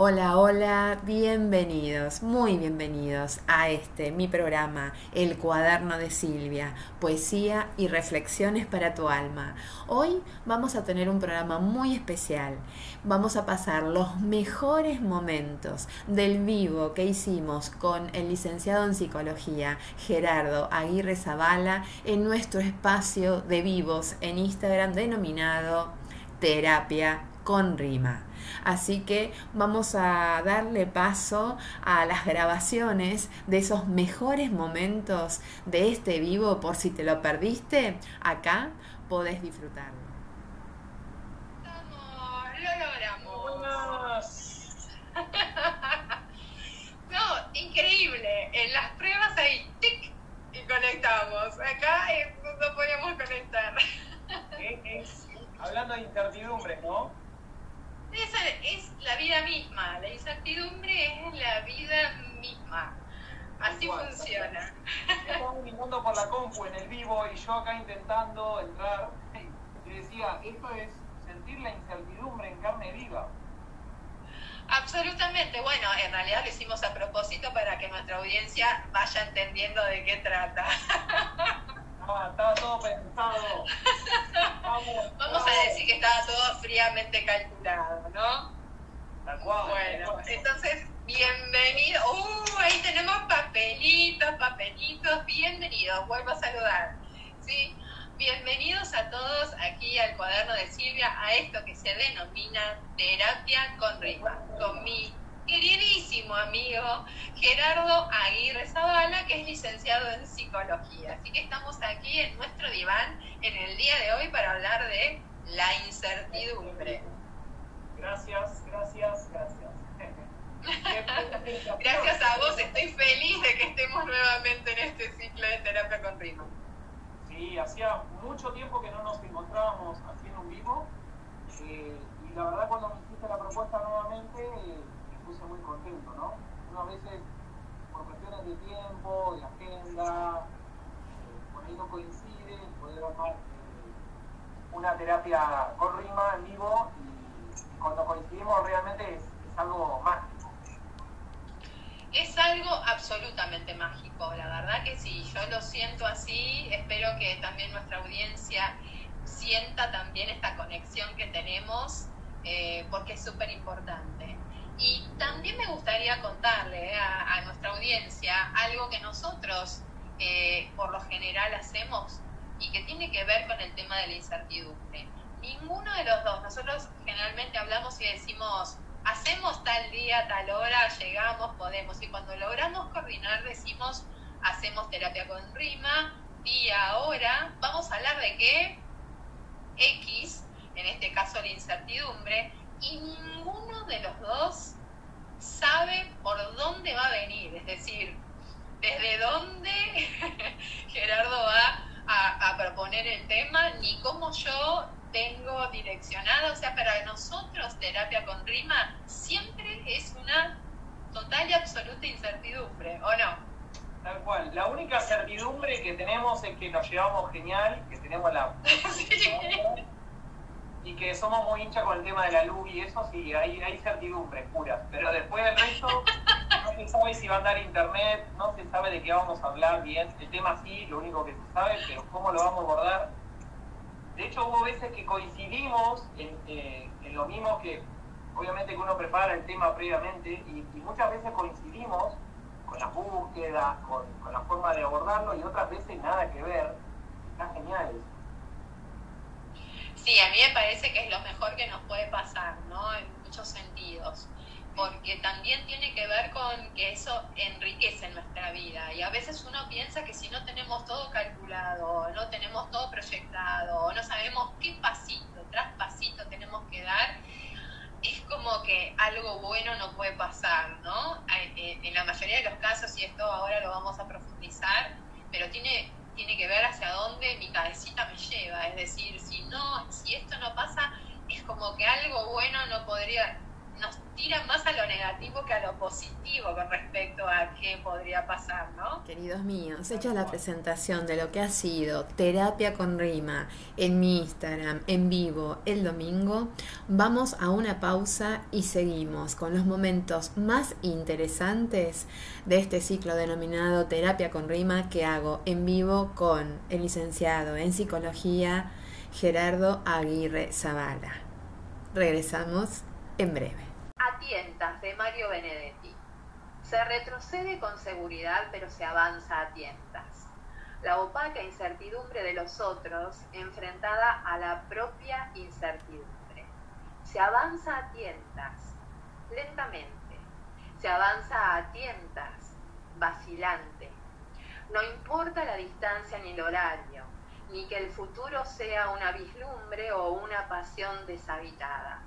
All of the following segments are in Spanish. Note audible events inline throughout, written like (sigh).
Hola, hola, bienvenidos, muy bienvenidos a este, mi programa, El cuaderno de Silvia, poesía y reflexiones para tu alma. Hoy vamos a tener un programa muy especial. Vamos a pasar los mejores momentos del vivo que hicimos con el licenciado en psicología Gerardo Aguirre Zavala en nuestro espacio de vivos en Instagram denominado Terapia con Rima. Así que vamos a darle paso a las grabaciones de esos mejores momentos de este vivo por si te lo perdiste, acá podés disfrutarlo. lo logramos. (laughs) no, increíble. En las pruebas hay tic y conectamos. Acá eh, no podíamos conectar. (laughs) hablando de incertidumbre, ¿no? Esa es la vida misma, la incertidumbre es la vida misma. Así funciona. Estamos mirando por la compu en el vivo y yo acá intentando entrar y decía, esto es sentir la incertidumbre en carne viva. Absolutamente, bueno, en realidad lo hicimos a propósito para que nuestra audiencia vaya entendiendo de qué trata. (laughs) Ah, estaba todo pensado. (laughs) Vamos, a decir que estaba todo fríamente calculado, ¿no? Tal cual. Bueno, entonces, bienvenido. Uh, ahí tenemos papelitos, papelitos. Bienvenidos, vuelvo a saludar. ¿Sí? Bienvenidos a todos aquí al cuaderno de Silvia, a esto que se denomina terapia con rima, con mi queridísimo amigo Gerardo Aguirre Zavala, que es licenciado en psicología. Así que estamos aquí en nuestro diván en el día de hoy para hablar de la incertidumbre. Gracias, gracias, gracias. (laughs) gracias a vos, estoy feliz de que estemos nuevamente en este ciclo de terapia con ritmo. Sí, hacía mucho tiempo que no nos encontrábamos haciendo un vivo eh, y la verdad cuando me hiciste la propuesta nuevamente puse muy contento, ¿no? Uno a veces, por cuestiones de tiempo, de agenda, eh, por ahí no coincide, poder armar eh, una terapia con rima en vivo y, cuando coincidimos realmente es, algo mágico. Es algo absolutamente mágico, la verdad que sí, yo lo siento así, espero que también nuestra audiencia sienta también esta conexión que tenemos, eh, porque es súper importante. Y también me gustaría contarle eh, a, nuestra audiencia algo que nosotros eh, por lo general hacemos y que tiene que ver con el tema de la incertidumbre. Ninguno de los dos, nosotros generalmente hablamos y decimos, hacemos tal día, tal hora, llegamos, podemos. Y cuando logramos coordinar decimos, hacemos terapia con rima, día, hora, vamos a hablar de qué? X, en este caso la incertidumbre, y ninguno de los dos sabe por dónde va a venir, es decir, desde dónde (laughs) Gerardo va a, proponer el tema, ni cómo yo tengo direccionado, o sea, para nosotros terapia con rima siempre es una total y absoluta incertidumbre, ¿o no? Tal cual. La única certidumbre que tenemos es que nos llevamos genial, que tenemos la... (laughs) (laughs) y que somos muy hinchas con el tema de la luz y eso, sí, hay, hay certidumbre pura. Pero después del resto, no se sabe si va a andar internet, no se sabe de qué vamos a hablar bien. El tema sí, lo único que se sabe, pero cómo lo vamos a abordar. De hecho, hubo veces que coincidimos en, eh, lo mismo que, obviamente, que uno prepara el tema previamente, y, muchas veces coincidimos con las búsquedas, con, con la forma de abordarlo, y otras veces nada que ver. Está genial eso. Sí, a mí me parece que es lo mejor que nos puede pasar, ¿no? En muchos sentidos, porque también tiene que ver con que eso enriquece nuestra vida y a veces uno piensa que si no tenemos todo calculado, no tenemos todo proyectado, no sabemos qué pasito tras pasito tenemos que dar, es como que algo bueno no puede pasar, ¿no? Eh, en la mayoría de los casos, y esto ahora lo vamos a profundizar, pero tiene tiene que ver hacia dónde mi cabecita me lleva. Es decir, si no, si esto no pasa, es como que algo bueno no podría, nos tira más a lo negativo negativo que a lo positivo con respecto a qué podría pasar, ¿no? Queridos míos, hecha la presentación de lo que ha sido terapia con rima en mi Instagram en vivo el domingo, vamos a una pausa y seguimos con los momentos más interesantes de este ciclo denominado terapia con rima que hago en vivo con el licenciado en psicología Gerardo Aguirre Zavala. Regresamos en breve. Tientas de Mario Benedetti. Se retrocede con seguridad, pero se avanza a tientas. La opaca incertidumbre de los otros enfrentada a la propia incertidumbre. Se avanza a tientas, lentamente. Se avanza a tientas, vacilante. No importa la distancia ni el horario, ni que el futuro sea una vislumbre o una pasión deshabitada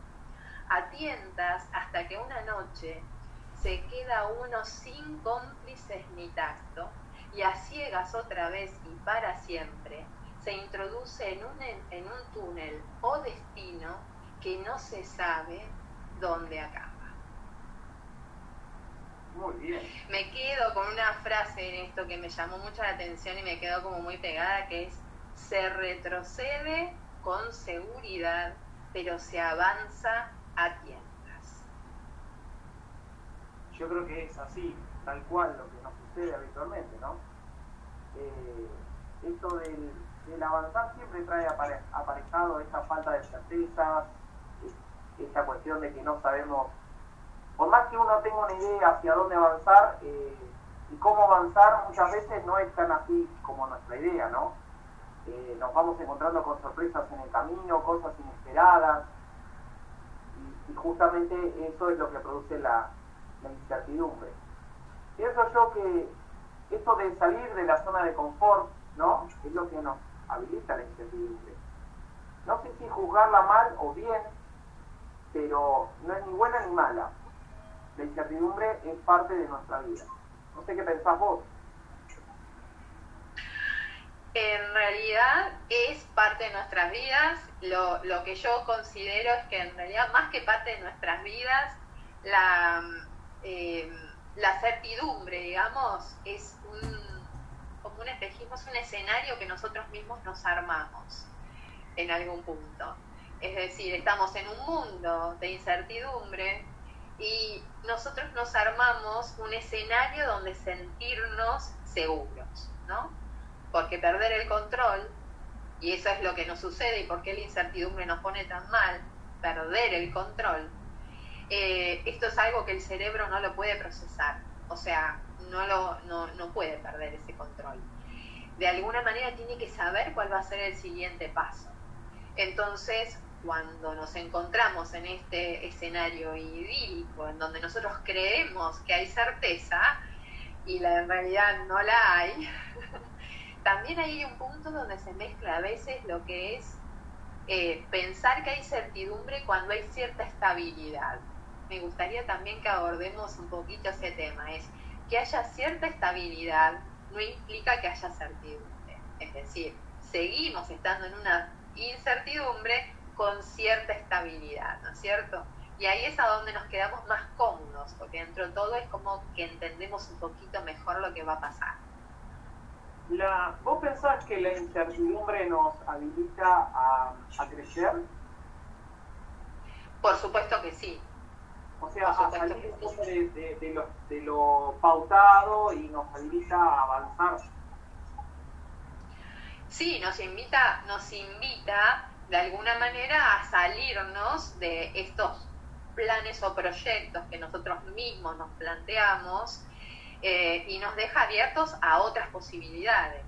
a tientas hasta que una noche se queda uno sin cómplices ni tacto y a ciegas otra vez y para siempre se introduce en un, en un túnel o destino que no se sabe dónde acaba. Muy bien. Me quedo con una frase en esto que me llamó mucho la atención y me quedó como muy pegada, que es, se retrocede con seguridad, pero se avanza a tiendas. Yo creo que es así, tal cual lo que nos sucede habitualmente, ¿no? Eh, esto del, avanzar siempre trae aparejado esta falta de certezas, esta cuestión de que no sabemos, por más que uno tenga una idea hacia dónde avanzar, eh, y cómo avanzar muchas veces no es tan así como nuestra idea, ¿no? Eh, nos vamos encontrando con sorpresas en el camino, cosas inesperadas, y justamente eso es lo que produce la, incertidumbre. Pienso yo que esto de salir de la zona de confort, ¿no? Es lo que nos habilita la incertidumbre. No sé si juzgarla mal o bien, pero no es ni buena ni mala. La incertidumbre es parte de nuestra vida. No sé qué pensás vos. En realidad es parte de nuestras vidas. Lo, lo, que yo considero es que en realidad más que parte de nuestras vidas, la, eh, la certidumbre, digamos, es como un espejismo, es un escenario que nosotros mismos nos armamos en algún punto. Es decir, estamos en un mundo de incertidumbre y nosotros nos armamos un escenario donde sentirnos seguros, ¿no? Porque perder el control, y eso es lo que nos sucede y por qué la incertidumbre nos pone tan mal, perder el control, eh, esto es algo que el cerebro no lo puede procesar, o sea, no, lo, no, no puede perder ese control. De alguna manera tiene que saber cuál va a ser el siguiente paso. Entonces, cuando nos encontramos en este escenario idílico, en donde nosotros creemos que hay certeza y la, en realidad no la hay, (laughs) también hay un punto donde se mezcla a veces lo que es eh, pensar que hay certidumbre cuando hay cierta estabilidad. Me gustaría también que abordemos un poquito ese tema, es que haya cierta estabilidad no implica que haya certidumbre. Es decir, seguimos estando en una incertidumbre con cierta estabilidad, ¿no es cierto? Y ahí es a donde nos quedamos más cómodos, porque dentro de todo es como que entendemos un poquito mejor lo que va a pasar. La, ¿Vos pensás que la incertidumbre nos habilita a, crecer? Por supuesto que sí. O sea, a salir de, de, lo, de lo pautado y nos habilita a avanzar. Sí, nos invita, nos invita de alguna manera a salirnos de estos planes o proyectos que nosotros mismos nos planteamos eh, y nos deja abiertos a otras posibilidades,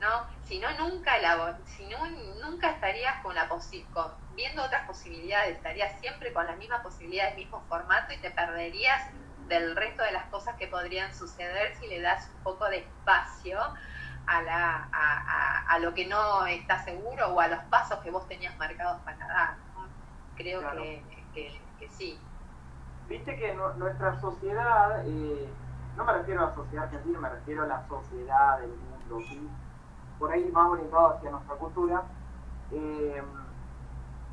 ¿no? Si no, nunca, si no, nunca estarías con la con, viendo otras posibilidades, estarías siempre con la misma posibilidad, el mismo formato y te perderías del resto de las cosas que podrían suceder si le das un poco de espacio a, la, a, lo que no está seguro o a los pasos que vos tenías marcados para dar. Creo que, que, sí. Viste que nuestra sociedad... Eh no me refiero a la sociedad argentina, me refiero a la sociedad del mundo, ¿sí? por ahí más orientado hacia nuestra cultura, eh,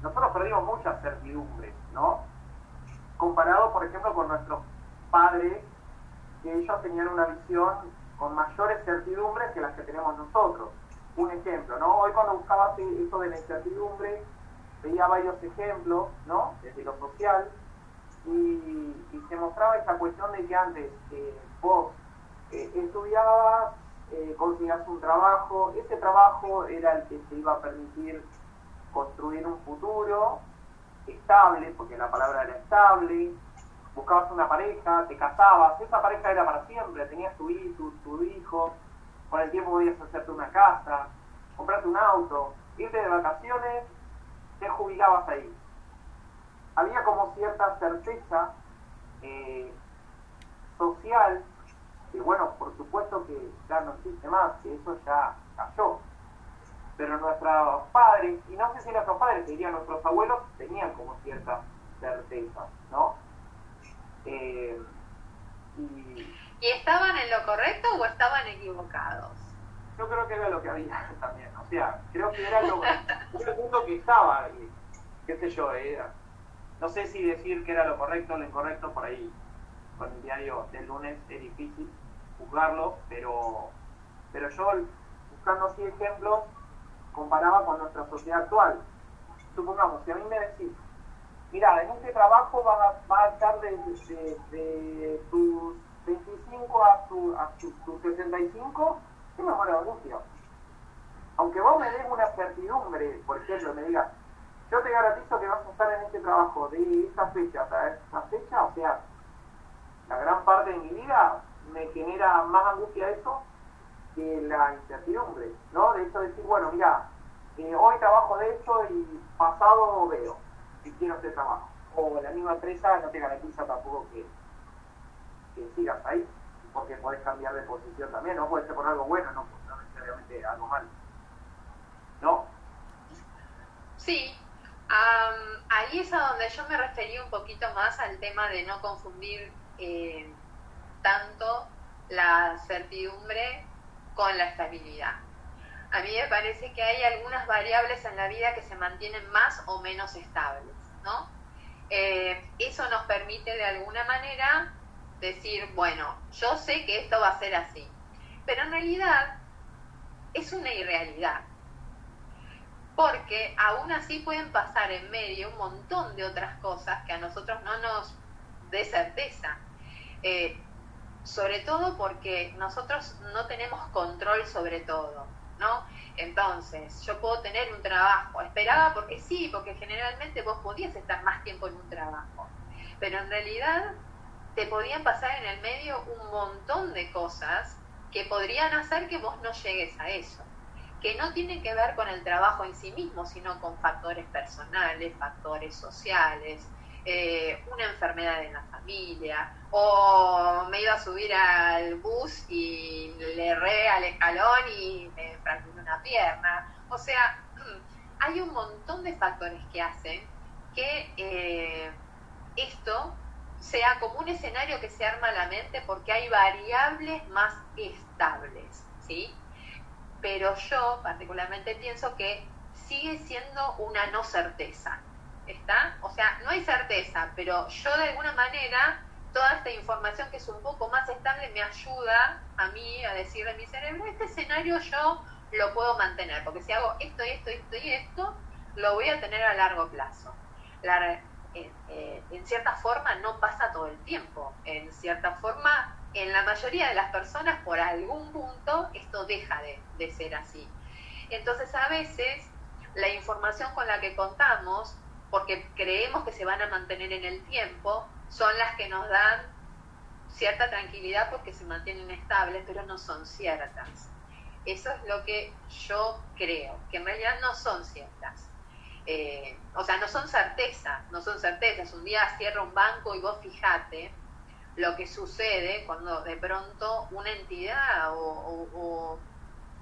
nosotros perdimos muchas certidumbres, ¿no? Comparado, por ejemplo, con nuestros padres que ellos tenían una visión con mayores certidumbres que las que tenemos nosotros. Un ejemplo, ¿no? Hoy cuando buscaba eso de la incertidumbre, veía varios ejemplos, ¿no? Desde lo social, y, se mostraba esa cuestión de que antes eh, vos eh, estudiabas, eh, conseguías un trabajo, ese trabajo era el que te iba a permitir construir un futuro estable, porque la palabra era estable, buscabas una pareja, te casabas, esa pareja era para siempre, tenías tu hijo, tu, hijo, con el tiempo podías hacerte una casa, comprarte un auto, irte de vacaciones, te jubilabas ahí. Había como cierta certeza eh, social, que bueno, por supuesto que ya no existe más, que eso ya cayó. Pero nuestros padres, y no sé si nuestros padres, dirían nuestros abuelos, tenían como cierta certeza, ¿no? Eh, y... estaban en lo correcto o estaban equivocados? Yo creo que era lo que había (laughs) también. O sea, creo que era lo, el punto que estaba, y, qué sé yo, era, no sé si decir que era lo correcto o lo incorrecto, por ahí con el diario del lunes es difícil juzgarlo, pero, pero yo buscando así ejemplos comparaba con nuestra sociedad actual. Supongamos, si a mí me decís, mira, en este trabajo va, va a estar desde de, tus 25 a, tu, a tus 65, ¿qué me muero de Aunque vos me des una certidumbre, por ejemplo, me digas, yo te garantizo que vas a estar en este trabajo de esta fecha hasta esta fecha, o sea, la gran parte de mi vida me genera más angustia eso que la incertidumbre, ¿no? De hecho decir, bueno, mira, eh, hoy trabajo de esto y pasado veo si quiero hacer trabajo. O la misma empresa no te garantiza tampoco que, que sigas ahí, porque puedes cambiar de posición también, no puede ser por algo bueno, no, no necesariamente algo malo. ¿No? Sí, ahí es a donde yo me referí un poquito más al tema de no confundir eh, tanto la certidumbre con la estabilidad. A mí me parece que hay algunas variables en la vida que se mantienen más o menos estables, ¿no? Eh, eso nos permite de alguna manera decir, bueno, yo sé que esto va a ser así, pero en realidad es una irrealidad porque aún así pueden pasar en medio un montón de otras cosas que a nosotros no nos dé certeza. Eh, sobre todo porque nosotros no tenemos control sobre todo, ¿no? Entonces, yo puedo tener un trabajo, esperaba porque sí, porque generalmente vos podías estar más tiempo en un trabajo, pero en realidad te podían pasar en el medio un montón de cosas que podrían hacer que vos no llegues a eso. Que no tiene que ver con el trabajo en sí mismo, sino con factores personales, factores sociales, eh, una enfermedad en la familia, o me iba a subir al bus y le erré al escalón y me fracturé una pierna. O sea, hay un montón de factores que hacen que eh, esto sea como un escenario que se arma a la mente porque hay variables más estables, ¿sí? pero yo particularmente pienso que sigue siendo una no certeza. ¿Está? O sea, no hay certeza, pero yo de alguna manera, toda esta información que es un poco más estable me ayuda a mí a decirle a mi cerebro, este escenario yo lo puedo mantener, porque si hago esto esto esto y esto, lo voy a tener a largo plazo. Eh, eh, en cierta forma no pasa todo el tiempo, en cierta forma en la mayoría de las personas por algún punto esto deja de, ser así. Entonces a veces la información con la que contamos, porque creemos que se van a mantener en el tiempo, son las que nos dan cierta tranquilidad porque se mantienen estables, pero no son ciertas. Eso es lo que yo creo, que en realidad no son ciertas. Eh, o sea, no son certezas, no son certezas. Un día cierra un banco y vos fijate lo que sucede cuando de pronto una entidad o,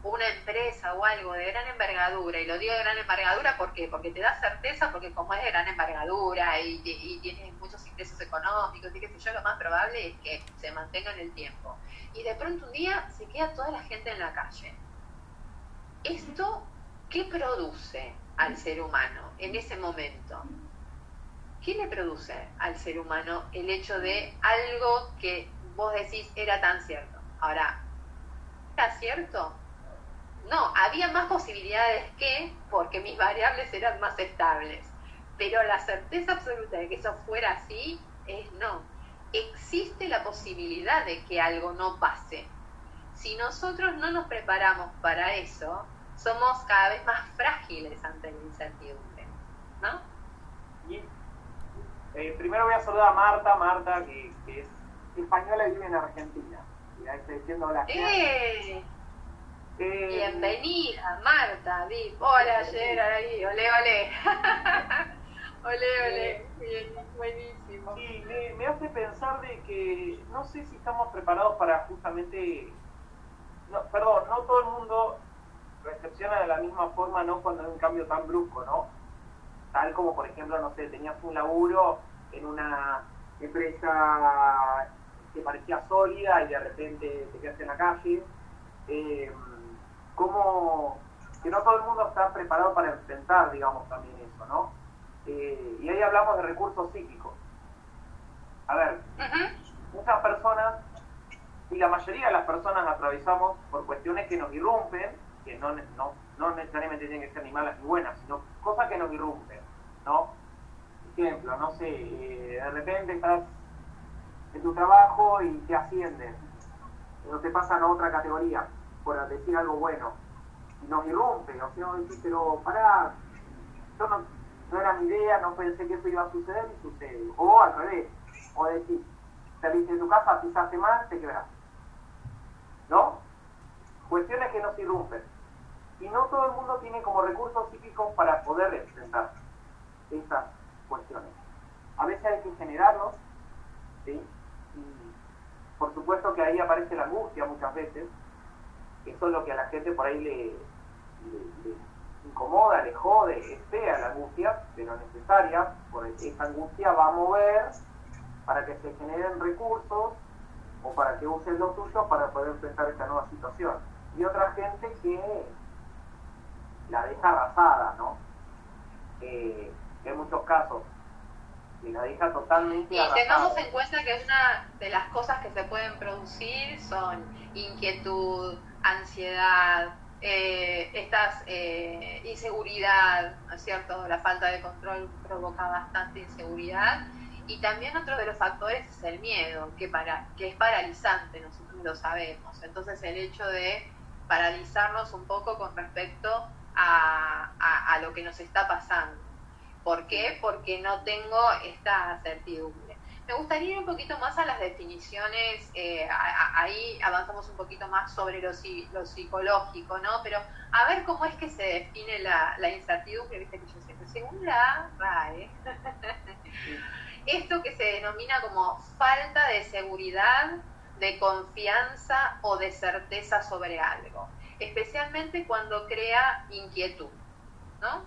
una empresa o algo de gran envergadura, y lo digo de gran envergadura porque porque te da certeza, porque como es de gran envergadura y, y tienes muchos ingresos económicos y qué sé yo, lo más probable es que se mantenga en el tiempo. Y de pronto un día se queda toda la gente en la calle. ¿Esto qué produce al ser humano en ese momento? ¿qué le produce al ser humano el hecho de algo que vos decís era tan cierto? Ahora, ¿era cierto? No, había más posibilidades que porque mis variables eran más estables. Pero la certeza absoluta de que eso fuera así es no. Existe la posibilidad de que algo no pase. Si nosotros no nos preparamos para eso, somos cada vez más frágiles ante la incertidumbre. ¿No? Eh, primero voy a saludar a Marta, Marta, que, es española y vive en Argentina. Y ahí estoy diciendo hola. ¡Eh! Eh, Bienvenida, Marta, Dip. Hola, Gerard, ahí, ole, ole. ole, ole. Bien, buenísimo. Sí, me, hace pensar de que no sé si estamos preparados para justamente. No, perdón, no todo el mundo recepciona de la misma forma, ¿no? Cuando hay un cambio tan brusco, ¿no? Tal como, por ejemplo, no sé, tenías un laburo en una empresa que parecía sólida y de repente te quedaste en la calle. Eh, cómo que no todo el mundo está preparado para enfrentar, digamos, también eso, ¿no? Eh, y ahí hablamos de recursos psíquicos. A ver, muchas personas, y la mayoría de las personas atravesamos por cuestiones que nos irrumpen, que no, no, no necesariamente tienen que ser ni malas ni buenas, sino cosas que nos irrumpen, ¿no? Ejemplo, no sé, eh, de repente estás en tu trabajo y te ascienden, pero te pasan a otra categoría por decir algo bueno, y nos irrumpe, o sea, decir, pero pará, yo no, era mi idea, no pensé que eso iba a suceder y sucede. O al revés, o decir, saliste de tu casa, pisaste mal, te quebrás. ¿No? Cuestiones que nos irrumpen. Y no todo el mundo tiene como recursos psíquicos para poder enfrentar estas cuestiones. A veces hay que generarlos, ¿sí? Y por supuesto que ahí aparece la angustia muchas veces, eso es lo que a la gente por ahí le, incomoda, le jode, es fea la angustia, pero necesaria, porque esa angustia va a mover para que se generen recursos o para que usen los tuyos para poder enfrentar esta nueva situación. Y otra gente que la deja arrasada, ¿no? Eh, en muchos casos y la deja totalmente y tengamos en cuenta que una de las cosas que se pueden producir son inquietud, ansiedad, eh, estas eh, inseguridad, ¿no es cierto? La falta de control provoca bastante inseguridad. Y también otro de los factores es el miedo, que, para, que es paralizante, nosotros lo sabemos. Entonces el hecho de paralizarnos un poco con respecto a, a lo que nos está pasando. ¿Por qué? Porque no tengo esta certidumbre. Me gustaría ir un poquito más a las definiciones, eh, ahí avanzamos un poquito más sobre lo, lo, psicológico, ¿no? Pero a ver cómo es que se define la, la incertidumbre, viste que yo siempre, según la RAE, esto que se denomina como falta de seguridad, de confianza o de certeza sobre algo, especialmente cuando crea inquietud, ¿no?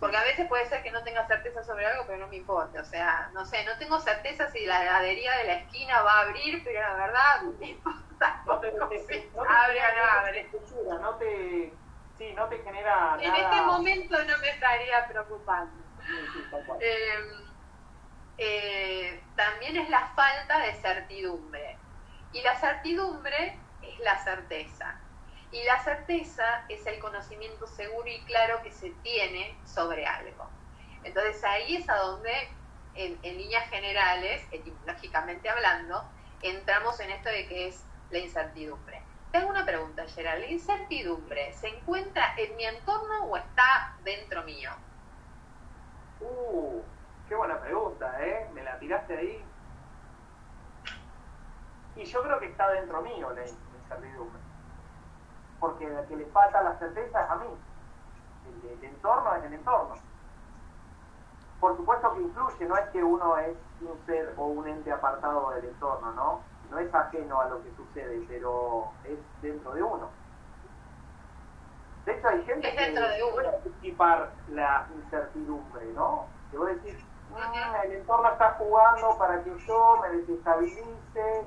Porque a veces puede ser que no tenga certeza sobre algo, pero no me importa. O sea, no sé, no tengo certeza si la heladería de la esquina va a abrir, pero la verdad me importa. (laughs) No te, abre o no abre. No te, sí, no te genera En este momento no me estaría preocupando. (laughs) Em, eh, también es la falta de certidumbre. Y la certidumbre es la certeza. Y la certeza es el conocimiento seguro y claro que se tiene sobre algo. Entonces ahí es a donde, en, líneas generales, etimológicamente hablando, entramos en esto de que es la incertidumbre. Tengo una pregunta, Gerald. ¿La incertidumbre se encuentra en mi entorno o está dentro mío? Uh, qué buena pregunta, ¿eh? Me la tiraste ahí. Y yo creo que está dentro mío la incertidumbre porque el que le falta la certeza es a mí. El, entorno es el entorno. Por supuesto que influye, no es que uno es un ser o un ente apartado del entorno, ¿no? No es ajeno a lo que sucede, pero es dentro de uno. De hecho, hay gente que puede anticipar la incertidumbre, ¿no? Que voy a decir, el entorno está jugando para que yo me desestabilice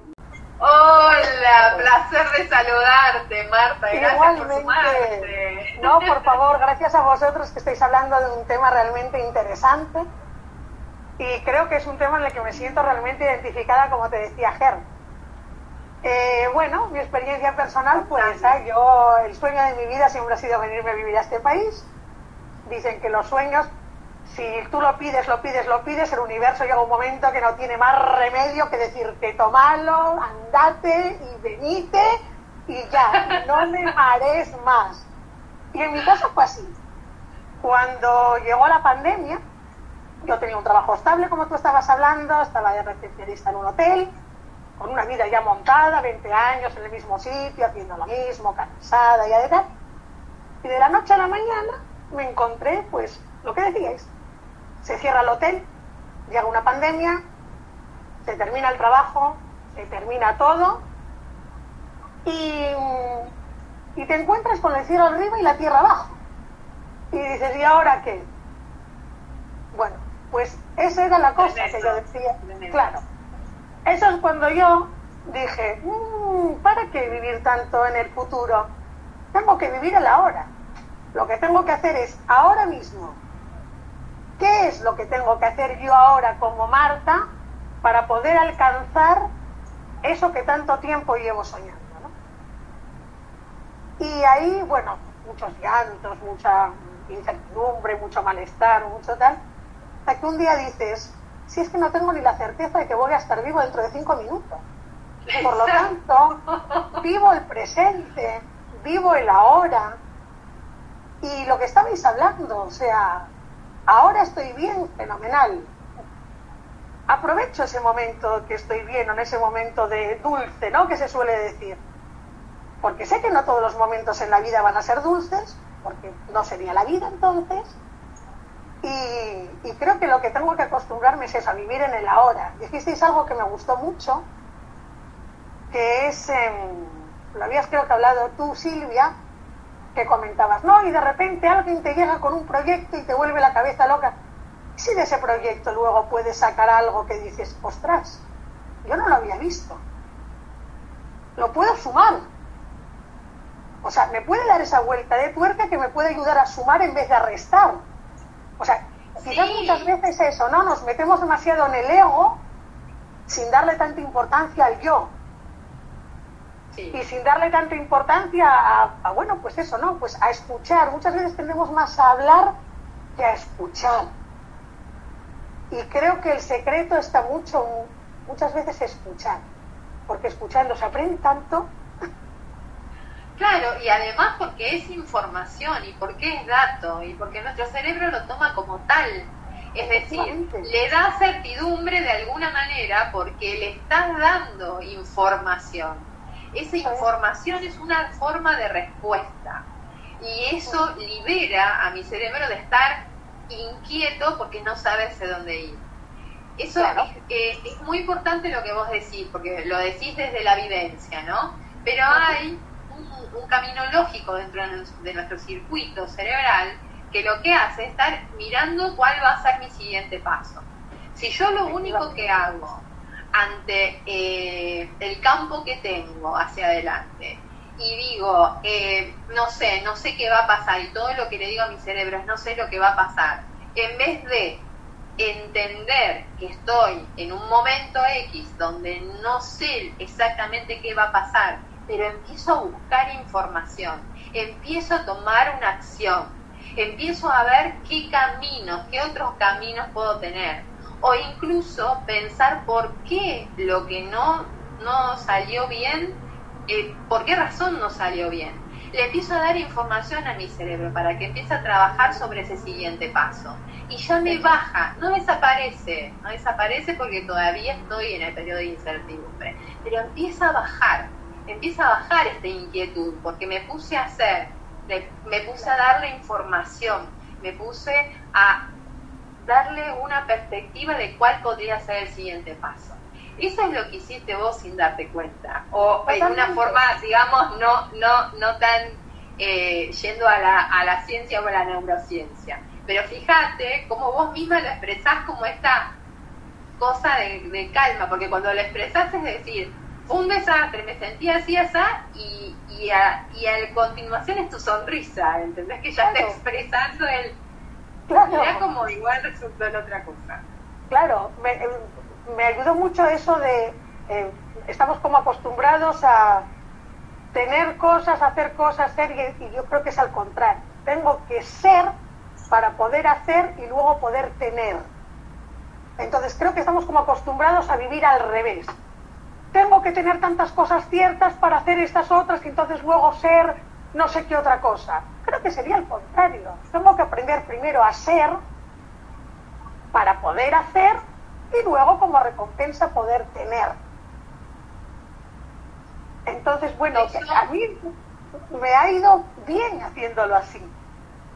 Hola, placer de saludarte, Marta. Gracias por sumarte. No, por favor, gracias a vosotros que estáis hablando de un tema realmente interesante y creo que es un tema en el que me siento realmente identificada, como te decía Ger. Eh, bueno, mi experiencia personal, pues yo, el sueño de mi vida siempre ha sido venirme a vivir a este país. Dicen que los sueños, si tú lo pides, lo pides, lo pides, el universo llega un momento que no tiene más remedio que decirte, tomalo, andate y venite y ya, no me marees más. Y en mi caso fue así. Cuando llegó la pandemia, yo tenía un trabajo estable, como tú estabas hablando, estaba de recepcionista en un hotel, con una vida ya montada, 20 años en el mismo sitio, haciendo lo mismo, cansada y tal. Y de la noche a la mañana me encontré, pues, lo que decíais. Se cierra el hotel, llega una pandemia, se termina el trabajo, se termina todo y, y te encuentras con el cielo arriba y la tierra abajo. Y dices, ¿y ahora qué? Bueno, pues esa era la cosa que yo decía. Claro, eso es cuando yo dije, mm, ¿para qué vivir tanto en el futuro? Tengo que vivir el ahora. Lo que tengo que hacer es ahora mismo. ¿Qué es lo que tengo que hacer yo ahora como Marta para poder alcanzar eso que tanto tiempo llevo soñando? Y ahí, bueno, muchos llantos, mucha incertidumbre, mucho malestar, mucho tal, hasta que un día dices, si es que no tengo ni la certeza de que voy a estar vivo dentro de cinco minutos. Por lo tanto, vivo el presente, vivo el ahora. Y lo que estabais hablando, o sea, ahora estoy bien, fenomenal. Aprovecho ese momento que estoy bien, en ese momento de dulce, ¿no? Que se suele decir. Porque sé que no todos los momentos en la vida van a ser dulces, porque no sería la vida entonces, y, creo que lo que tengo que acostumbrarme es eso, a vivir en el ahora. Dijisteis algo que me gustó mucho, que es, lo habías creo que hablado tú, Silvia, que comentabas, no, y de repente alguien te llega con un proyecto y te vuelve la cabeza loca. ¿Y si de ese proyecto luego puedes sacar algo que dices, ostras, yo no lo había visto? Lo puedo sumar. O sea, me puede dar esa vuelta de tuerca que me puede ayudar a sumar en vez de a restar o sea, quizás muchas veces eso, ¿no? Nos metemos demasiado en el ego sin darle tanta importancia al yo. Y sin darle tanta importancia a, bueno, pues eso, ¿no? Pues a escuchar. Muchas veces tendemos más a hablar que a escuchar. Y creo que el secreto está mucho, muchas veces escuchar. Porque escuchando se aprende tanto Claro, y además porque es información y porque es dato y porque nuestro cerebro lo toma como tal. Es decir, le da certidumbre de alguna manera porque le estás dando información. Esa información es una forma de respuesta y eso libera a mi cerebro de estar inquieto porque no sabe hacia dónde ir. Eso es, es muy importante lo que vos decís, porque lo decís desde la vivencia, ¿no? Pero hay un, camino lógico dentro de nuestro circuito cerebral que lo que hace es estar mirando cuál va a ser mi siguiente paso. Si yo lo único que hago ante eh, el campo que tengo hacia adelante. Y digo, eh, no sé, no sé qué va a pasar y todo lo que le digo a mi cerebro es no sé lo que va a pasar, en vez de entender que estoy en un momento X donde no sé exactamente qué va a pasar pero empiezo a buscar información, empiezo a tomar una acción, empiezo a ver qué caminos, qué otros caminos puedo tener, o incluso pensar por qué lo que no, no salió bien, eh, por qué razón no salió bien. Le empiezo a dar información a mi cerebro para que empiece a trabajar sobre ese siguiente paso. Y ya me baja, no desaparece, no desaparece porque todavía estoy en el periodo de incertidumbre, pero empieza a bajar empieza a bajar esta inquietud, porque me puse a hacer, me puse a darle información, me puse a darle una perspectiva de cuál podría ser el siguiente paso. Eso es lo que hiciste vos sin darte cuenta, o en una forma, digamos, no, no, no tan eh, yendo a la, a la ciencia o a la neurociencia. Pero fíjate cómo vos misma lo expresás como esta cosa de, de calma, porque cuando lo expresás es decir, un desastre, me sentí así, así, y, y, a, y a continuación es tu sonrisa, ¿entendés? Que ya está expresando el... Claro. Como igual resultó en otra cosa. claro, me, eh, me ayudó mucho eso de, eh, estamos como acostumbrados a tener cosas, hacer cosas, ser, y, y yo creo que es al contrario. Tengo que ser para poder hacer y luego poder tener. Entonces creo que estamos como acostumbrados a vivir al revés. Tengo que tener tantas cosas ciertas para hacer estas otras y entonces luego ser no sé qué otra cosa. Creo que sería el contrario. Tengo que aprender primero a ser para poder hacer y luego como recompensa poder tener. Entonces, bueno, a mí me ha ido bien haciéndolo así,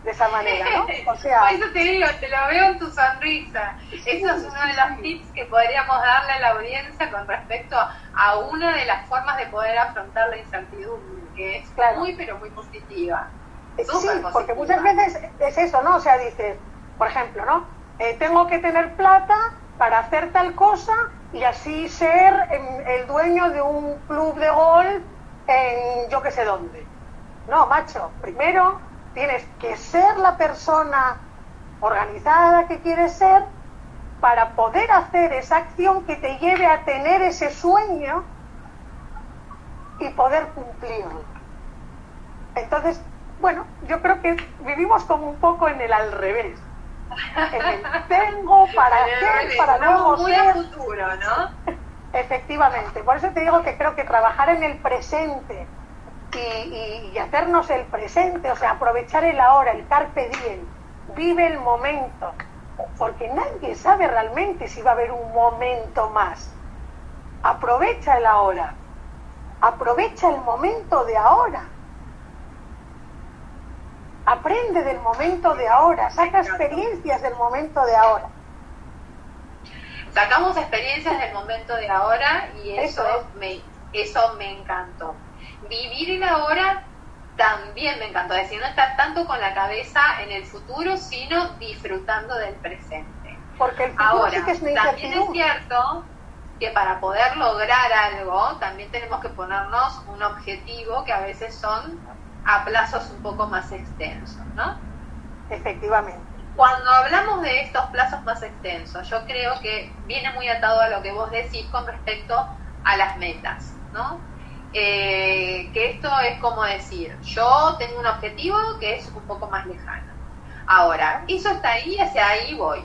de esa manera, ¿no? (laughs) O sea, eso te digo, te lo veo en tu sonrisa. Eso es uno de los tips que podríamos darle a la audiencia con respecto a una de las formas de poder afrontar la incertidumbre, que es muy, pero muy positiva. Sí, porque muchas veces es eso, ¿no? O sea, dices, por ejemplo, ¿no? Eh, tengo que tener plata para hacer tal cosa y así ser el dueño de un club de golf en yo que sé dónde. No, macho, primero tienes que ser la persona organizada que quieres ser para poder hacer esa acción que te lleve a tener ese sueño y poder cumplirlo. Entonces, bueno, yo creo que vivimos como un poco en el al revés. Tengo para qué, para luego muy ser. futuro, ¿no? (laughs) Efectivamente, por eso te digo que creo que trabajar en el presente y, y, hacernos el presente, o sea, aprovechar el ahora, el carpe diem, vive el momento, porque nadie sabe realmente si va a haber un momento más. Aprovecha el ahora, aprovecha el momento de ahora Aprende del momento de ahora, saca experiencias del momento de ahora. Sacamos experiencias del momento de ahora y eso, me, eso me encantó. Vivir el ahora también me encantó, es decir, no estar tanto con la cabeza en el futuro, sino disfrutando del presente. Porque el futuro Ahora, sí que es también es cierto que para poder lograr algo también tenemos que ponernos un objetivo que a veces son a plazos un poco más extensos, ¿no? Efectivamente. Cuando hablamos de estos plazos más extensos, yo creo que viene muy atado a lo que vos decís con respecto a las metas, ¿no? Eh, que esto es como decir, yo tengo un objetivo que es un poco más lejano. Ahora, eso está ahí, hacia ahí voy.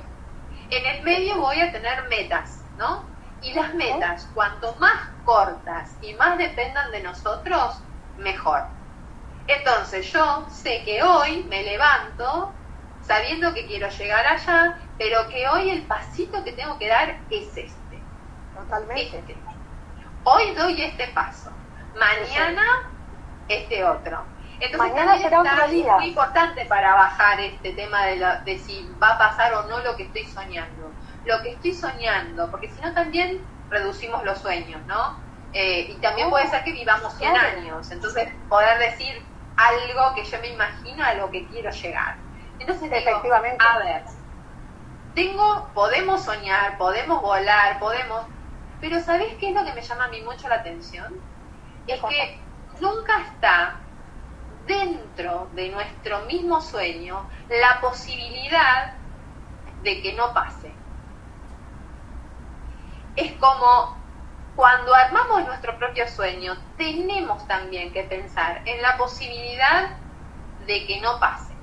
En el medio voy a tener metas, ¿no? Y las metas, cuanto más cortas y más dependan de nosotros, mejor. Entonces yo sé que hoy me levanto sabiendo que quiero llegar allá, pero que hoy el pasito que tengo que dar es este. Totalmente. Este. Hoy doy este paso. Mañana este otro. Entonces Mañana será otro día. Es muy importante para bajar este tema de, de si va a pasar o no lo que estoy soñando. Lo que estoy soñando, porque si no también reducimos los sueños, ¿no? Eh, y también puede ser que vivamos 100 años. Entonces, poder decir, algo que yo me imagino a lo que quiero llegar. Entonces Efectivamente. a ver, tengo, podemos soñar, podemos volar, podemos, pero ¿sabés qué es lo que me llama a mí mucho la atención? Es que nunca está dentro de nuestro mismo sueño la posibilidad de que no pase. Es como cuando armamos nuestro propio sueño, tenemos también que pensar en la posibilidad de que no pase,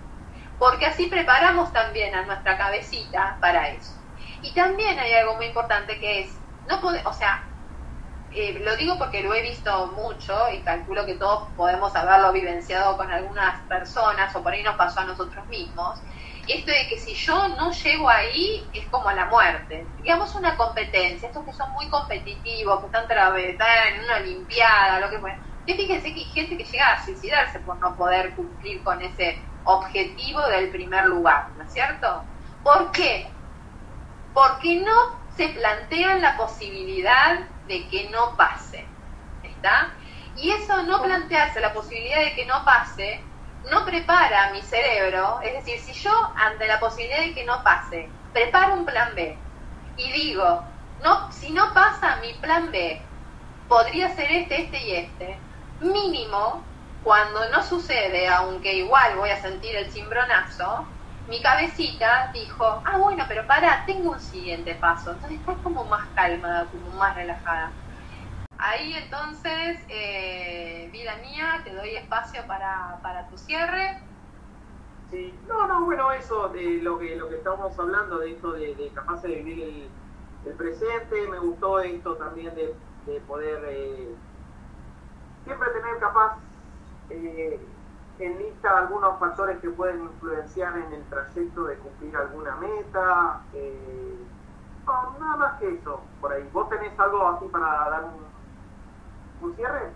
porque así preparamos también a nuestra cabecita para eso. Y también hay algo muy importante que es, no puede, o sea, eh, lo digo porque lo he visto mucho y calculo que todos podemos haberlo vivenciado con algunas personas o por ahí nos pasó a nosotros mismos, esto de que si yo no llego ahí es como la muerte. Digamos una competencia, estos que son muy competitivos, que están, están en una olimpiada, lo que fuera. fíjense que hay gente que llega a suicidarse por no poder cumplir con ese objetivo del primer lugar, ¿no es cierto? ¿Por qué? Porque no se plantean la posibilidad de que no pase, ¿está? Y eso no plantearse la posibilidad de que no pase no prepara mi cerebro, es decir, si yo ante la posibilidad de que no pase, preparo un plan B y digo, no, si no pasa mi plan B, podría ser este, este y este, mínimo, cuando no sucede, aunque igual voy a sentir el cimbronazo, mi cabecita dijo, ah, bueno, pero para, tengo un siguiente paso. Entonces estás como más calma, como más relajada. Ahí entonces, eh, vida mía, te doy espacio para, para tu cierre. Sí, no, no, bueno, eso de lo que, lo que estamos hablando, de esto de, capaz de vivir el, presente, me gustó esto también de, poder eh, siempre tener capaz eh, en lista algunos factores que pueden influenciar en el trayecto de cumplir alguna meta. Eh, no, nada más que eso, por ahí. ¿Vos tenés algo así para dar un, cierre?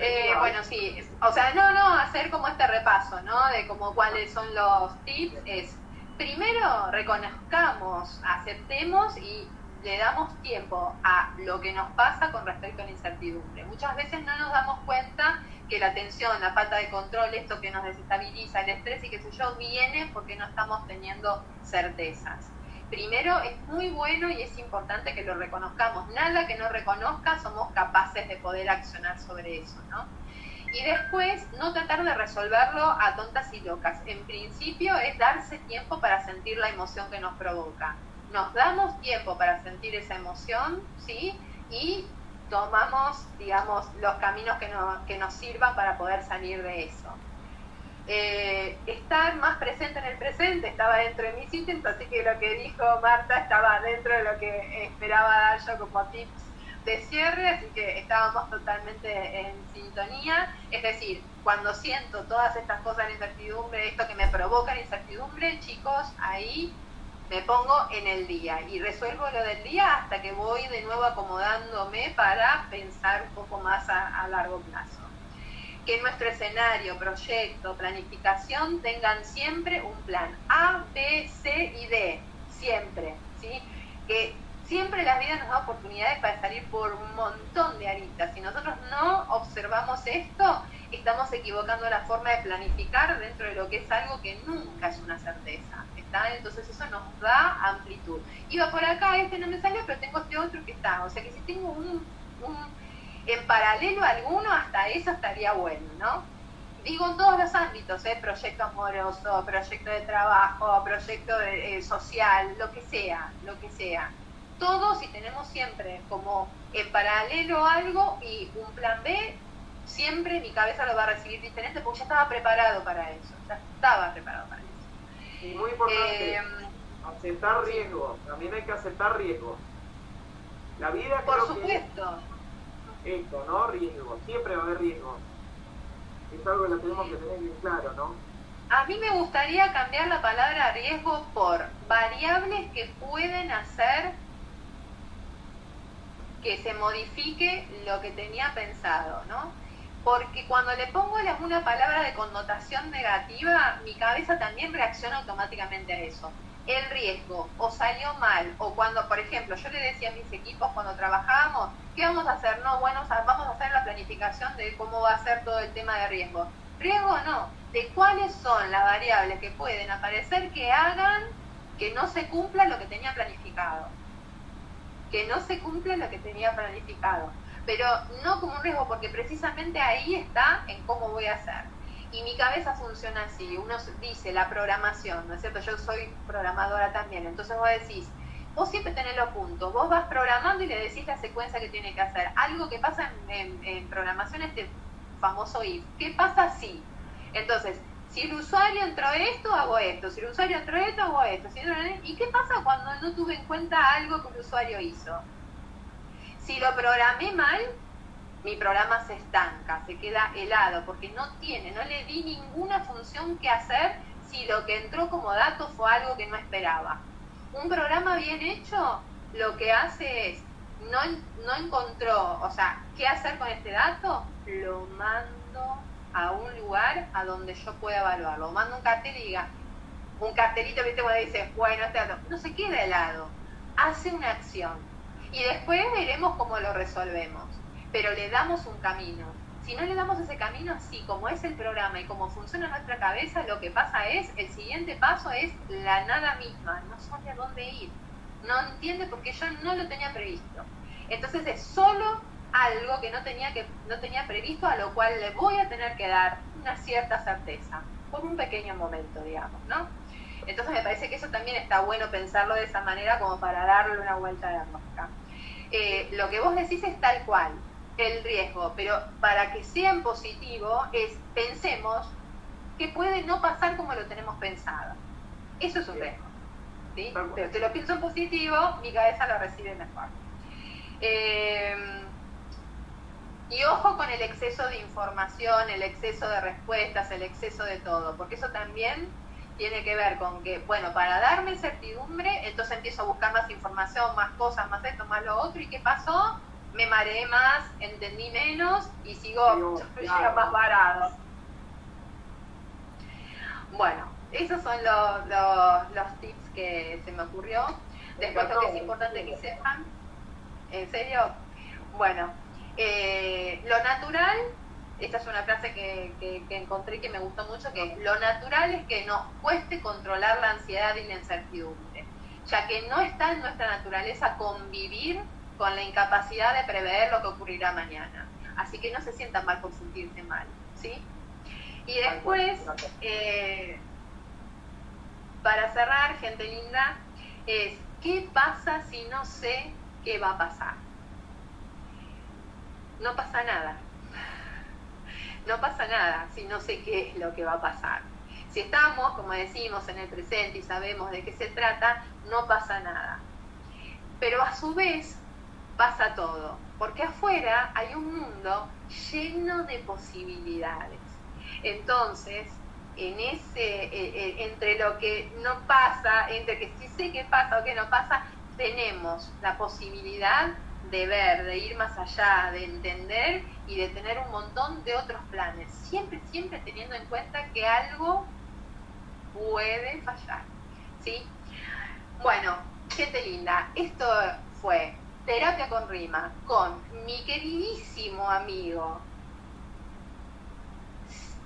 Eh, bueno, sí, o sea, no, no, hacer como este repaso, ¿no? De como cuáles son los tips, es primero reconozcamos, aceptemos y le damos tiempo a lo que nos pasa con respecto a la incertidumbre. Muchas veces no nos damos cuenta que la tensión, la falta de control, esto que nos desestabiliza, el estrés y qué sé yo, viene porque no estamos teniendo certezas. Primero, es muy bueno y es importante que lo reconozcamos. Nada que no reconozca somos capaces de poder accionar sobre eso, ¿no? Y después, no tratar de resolverlo a tontas y locas. En principio, es darse tiempo para sentir la emoción que nos provoca. Nos damos tiempo para sentir esa emoción, ¿sí? Y tomamos, digamos, los caminos que, que nos sirvan para poder salir de eso. Eh, estar más presente en el presente estaba dentro de mis ítems, así que lo que dijo Marta estaba dentro de lo que esperaba dar yo como tips de cierre, así que estábamos totalmente en sintonía. Es decir, cuando siento todas estas cosas de incertidumbre, esto que me provoca la incertidumbre, chicos, ahí me pongo en el día y resuelvo lo del día hasta que voy de nuevo acomodándome para pensar un poco más a, largo plazo. Que nuestro escenario, proyecto, planificación tengan siempre un plan A, B, C y D, siempre, ¿sí? Que siempre la vida nos da oportunidades para salir por un montón de aristas. Si nosotros no observamos esto, estamos equivocando la forma de planificar dentro de lo que es algo que nunca es una certeza. Entonces eso nos da amplitud. Iba por acá, este no me salió, pero tengo este otro que está. O sea que si tengo un, en paralelo alguno, hasta eso estaría bueno, ¿no? Digo en todos los ámbitos, ¿eh? proyecto amoroso, proyecto de trabajo, proyecto de, eh, social, lo que sea, lo que sea. Todos si tenemos siempre como en paralelo algo y un plan B, siempre mi cabeza lo va a recibir diferente porque ya estaba preparado para eso, ya estaba preparado para eso. Y muy importante, eh, aceptar riesgos. También hay que aceptar riesgos. La vida Por supuesto. Esto, ¿no? Riesgos. Siempre va a haber riesgos. Es algo que lo tenemos que tener bien claro, ¿no? A mí me gustaría cambiar la palabra riesgo por variables que pueden hacer que se modifique lo que tenía pensado, ¿no? porque cuando le pongo una palabra de connotación negativa, mi cabeza también reacciona automáticamente a eso. El riesgo, o salió mal, o cuando, por ejemplo, yo le decía a mis equipos cuando trabajábamos, ¿qué vamos a hacer? No, bueno, vamos a hacer la planificación de cómo va a ser todo el tema de riesgo. Riesgo no, de cuáles son las variables que pueden aparecer que hagan que no se cumpla lo que tenía planificado. Que no se cumpla lo que tenía planificado pero no como un riesgo, porque precisamente ahí está en cómo voy a hacer. Y mi cabeza funciona así, uno dice la programación, ¿no es cierto? Yo soy programadora también, entonces vos decís, vos siempre tenés los puntos, vos vas programando y le decís la secuencia que tiene que hacer. Algo que pasa en, programación es este famoso if, ¿qué pasa si? Entonces, si el usuario entró esto, hago esto, si el usuario entró esto, hago esto, ¿y qué pasa cuando no tuve en cuenta algo que el usuario hizo? Si lo programé mal, mi programa se estanca, se queda helado, porque no tiene, no le di ninguna función que hacer si lo que entró como dato fue algo que no esperaba. Un programa bien hecho lo que hace es, no, no encontró, o sea, ¿qué hacer con este dato? Lo mando a un lugar a donde yo pueda evaluarlo. Mando un cartel y diga, un cartelito, viste, cuando dice, bueno, este dato, no se queda helado, hace una acción y después veremos cómo lo resolvemos. Pero le damos un camino. Si no le damos ese camino, así como es el programa y como funciona nuestra cabeza, lo que pasa es, el siguiente paso es la nada misma. No sabe a dónde ir. No entiende porque yo no lo tenía previsto. Entonces es solo algo que no tenía, que, no tenía previsto, a lo cual le voy a tener que dar una cierta certeza. por un pequeño momento, digamos, ¿no? Entonces me parece que eso también está bueno pensarlo de esa manera como para darle una vuelta de rosca. Eh, lo que vos decís es tal cual, el riesgo, pero para que sea en positivo es pensemos que puede no pasar como lo tenemos pensado. Eso es un riesgo. ¿sí? Pero te lo pienso en positivo, mi cabeza lo recibe mejor. Eh, y ojo con el exceso de información, el exceso de respuestas, el exceso de todo, porque eso también tiene que ver con que, bueno, para darme certidumbre, entonces empiezo a buscar más información, más cosas, más esto, más lo otro, ¿y qué pasó? Me mareé más, entendí menos y sigo (laughs) más varado. Bueno, esos son los, los, tips que se me ocurrió. Después lo que es importante que sepan, ¿en serio? Bueno, eh, lo natural, esta es una frase que, que, que encontré que me gustó mucho, que lo natural es que nos cueste controlar la ansiedad y la incertidumbre, ya que no está en nuestra naturaleza convivir con la incapacidad de prever lo que ocurrirá mañana. Así que no se sientan mal por sentirse mal, ¿sí? Y después, eh, para cerrar, gente linda, es ¿qué pasa si no sé qué va a pasar? No pasa nada. No pasa nada si no sé qué es lo que va a pasar. Si estamos, como decimos, en el presente y sabemos de qué se trata, no pasa nada. Pero a su vez pasa todo, porque afuera hay un mundo lleno de posibilidades entonces, en ese, eh, eh, entre lo que no pasa, entre que sí sé qué pasa o qué no pasa, tenemos la posibilidad de ver, de ir más allá, de entender y de tener un montón de otros planes. Siempre, siempre teniendo en cuenta que algo puede fallar. ¿Sí? Bueno, gente linda, esto fue Terapia con Rima con mi queridísimo amigo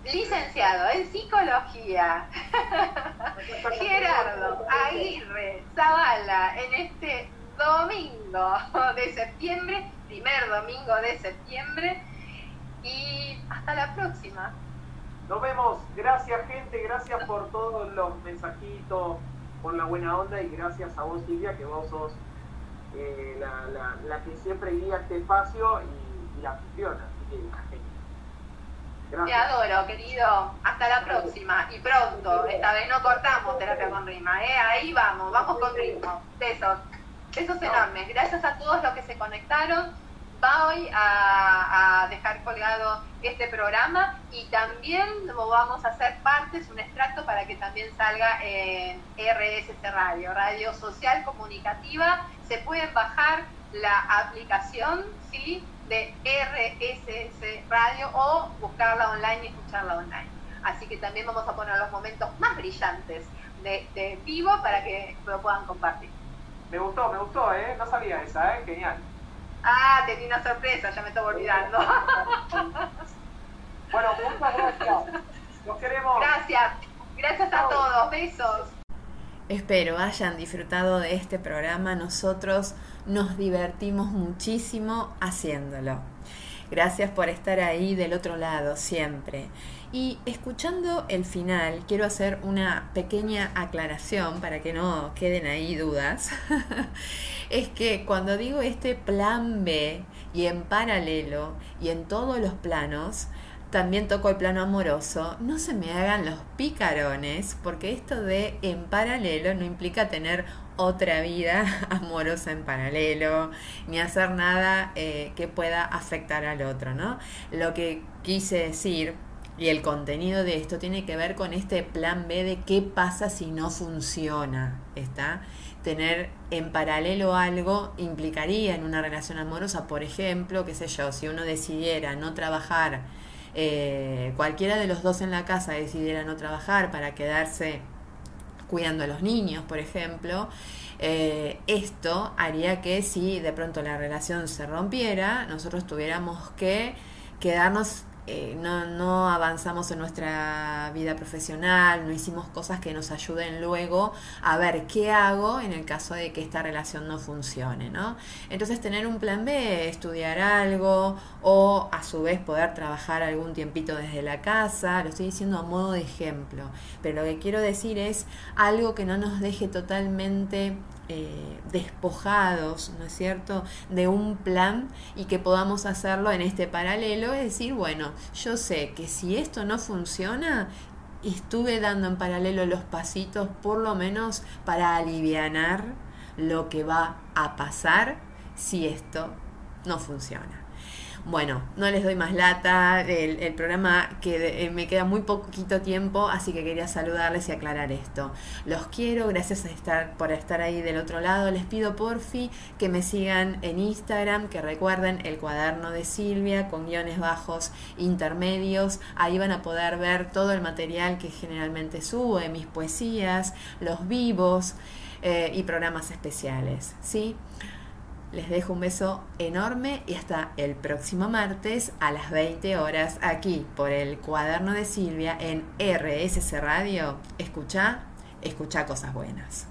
licenciado en psicología, (laughs) Gerardo Aguirre Zavala, en este domingo de septiembre, primer domingo de septiembre, y hasta la próxima. Nos vemos, gracias gente, gracias por todos los mensajitos, por la buena onda y gracias a vos Silvia, que vos sos eh, la, que siempre guía este espacio y, la anfitriona, así que te adoro, querido. Hasta la próxima. Y pronto. Esta vez no cortamos terapia con rima, ¿eh? Ahí vamos, vamos con ritmo. Besos. Besos enormes. Gracias a todos los que se conectaron. Voy a, a dejar colgado este programa y también lo vamos a hacer parte, es un extracto para que también salga en RSC Radio, Radio Social Comunicativa. Se pueden bajar la aplicación, ¿sí? de RSS Radio o buscarla online y escucharla online. Así que también vamos a poner los momentos más brillantes de, vivo para que lo puedan compartir. Me gustó, me gustó, ¿eh? No sabía esa, ¿eh? Genial. Ah, tenía una sorpresa, ya me estaba olvidando. (laughs) bueno, muchas gracias. Los queremos. Gracias. Gracias a todos. Besos. Espero hayan disfrutado de este programa. Nosotros nos divertimos muchísimo haciéndolo. Gracias por estar ahí del otro lado siempre. Y escuchando el final, quiero hacer una pequeña aclaración para que no queden ahí dudas. (laughs) es que cuando digo este plan B y en paralelo y en todos los planos, también toco el plano amoroso, no se me hagan los picarones, porque esto de en paralelo no implica tener otra vida (laughs) amorosa en paralelo, ni hacer nada eh, que pueda afectar al otro, ¿no? Lo que quise decir y el contenido de esto tiene que ver con este plan B de qué pasa si no funciona, ¿está? Tener en paralelo algo implicaría en una relación amorosa, por ejemplo, qué sé yo, si uno decidiera no trabajar eh, cualquiera de los dos en la casa decidiera no trabajar para quedarse cuidando a los niños, por ejemplo, eh, esto haría que si de pronto la relación se rompiera, nosotros tuviéramos que quedarnos eh, no, no, avanzamos en nuestra vida profesional, no hicimos cosas que nos ayuden luego a ver qué hago en el caso de que esta relación no funcione, ¿no? Entonces tener un plan B, estudiar algo o a su vez poder trabajar algún tiempito desde la casa, lo estoy diciendo a modo de ejemplo, pero lo que quiero decir es algo que no nos deje totalmente eh, despojados, ¿no es cierto?, de un plan y que podamos hacerlo en este paralelo, es decir, bueno, yo sé que si esto no funciona, estuve dando en paralelo los pasitos por lo menos para aliviar lo que va a pasar si esto no funciona. Bueno, no les doy más lata, el, programa que eh, me queda muy poquito tiempo, así que quería saludarles y aclarar esto. Los quiero, gracias a estar, por estar ahí del otro lado. Les pido porfi que me sigan en Instagram, que recuerden el cuaderno de Silvia con guiones bajos intermedios. Ahí van a poder ver todo el material que generalmente sube, mis poesías, los vivos eh, y programas especiales. ¿sí? Les dejo un beso enorme y hasta el próximo martes a las 20 horas aquí por el cuaderno de Silvia en RSC Radio. Escucha, escucha cosas buenas.